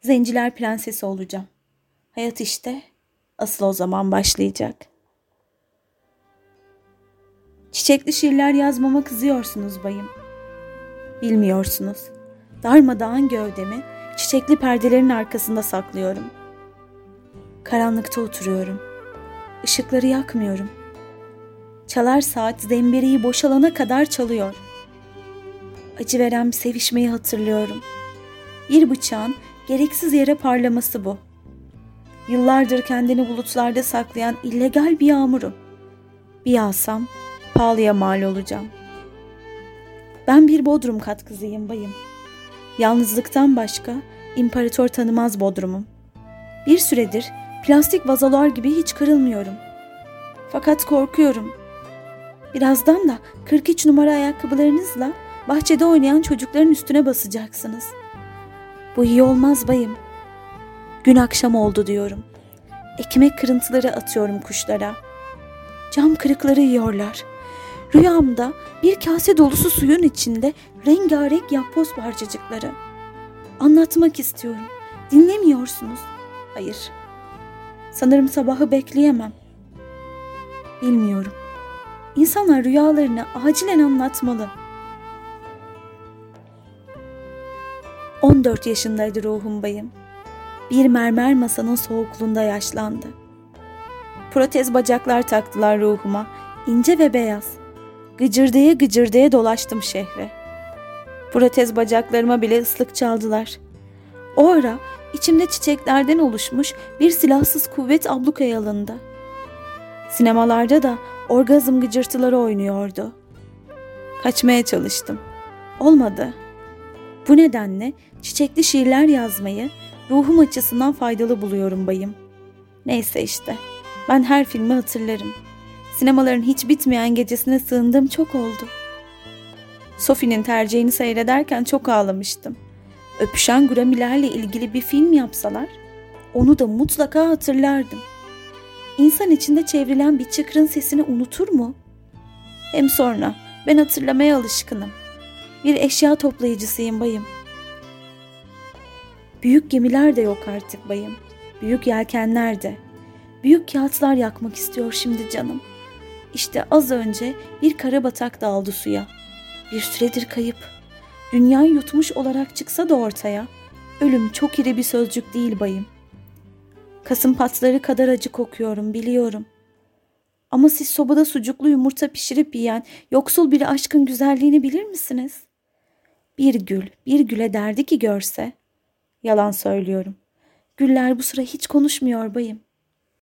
Zenciler prensesi olacağım. Hayat işte asıl o zaman başlayacak. Çiçekli şiirler yazmama kızıyorsunuz bayım. Bilmiyorsunuz. Darmadağın gövdemi çiçekli perdelerin arkasında saklıyorum. Karanlıkta oturuyorum. Işıkları yakmıyorum. Çalar saat zembereği boşalana kadar çalıyor. Acı veren sevişmeyi hatırlıyorum. Bir bıçağın gereksiz yere parlaması bu. Yıllardır kendini bulutlarda saklayan illegal bir yağmurum. Bir yağsam pahalıya mal olacağım. Ben bir Bodrum katkızıyım bayım. Yalnızlıktan başka imparator tanımaz Bodrum'um. Bir süredir plastik vazolar gibi hiç kırılmıyorum. Fakat korkuyorum. Birazdan da 43 numara ayakkabılarınızla bahçede oynayan çocukların üstüne basacaksınız. Bu iyi olmaz bayım. Gün akşam oldu diyorum. Ekmek kırıntıları atıyorum kuşlara. Cam kırıkları yiyorlar. Rüyamda bir kase dolusu suyun içinde rengarenk yapboz parçacıkları. Anlatmak istiyorum. Dinlemiyorsunuz. Hayır. Sanırım sabahı bekleyemem. Bilmiyorum. İnsanlar rüyalarını acilen anlatmalı. 14 yaşındaydı ruhum bayım. Bir mermer masanın soğukluğunda yaşlandı. Protez bacaklar taktılar ruhuma, ince ve beyaz. Gıcırdaya gıcırdaya dolaştım şehre. Protez bacaklarıma bile ıslık çaldılar. O ara içimde çiçeklerden oluşmuş bir silahsız kuvvet ablukaya alındı. Sinemalarda da orgazm gıcırtıları oynuyordu. Kaçmaya çalıştım. Olmadı. Bu nedenle çiçekli şiirler yazmayı ruhum açısından faydalı buluyorum bayım. Neyse işte. Ben her filmi hatırlarım. Sinemaların hiç bitmeyen gecesine sığındığım çok oldu. Sophie'nin tercihini seyrederken çok ağlamıştım. Öpüşen Gramilerle ilgili bir film yapsalar onu da mutlaka hatırlardım. İnsan içinde çevrilen bir çıkrın sesini unutur mu? Hem sonra ben hatırlamaya alışkınım. Bir eşya toplayıcısıyım bayım. Büyük gemiler de yok artık bayım. Büyük yelkenler de. Büyük kağıtlar yakmak istiyor şimdi canım. İşte az önce bir kara batak daldı suya. Bir süredir kayıp. Dünyayı yutmuş olarak çıksa da ortaya, ölüm çok iri bir sözcük değil bayım. Kasım patları kadar acı kokuyorum biliyorum. Ama siz sobada sucuklu yumurta pişirip yiyen yoksul bir aşkın güzelliğini bilir misiniz? Bir gül, bir güle derdi ki görse. Yalan söylüyorum. Güller bu sıra hiç konuşmuyor bayım.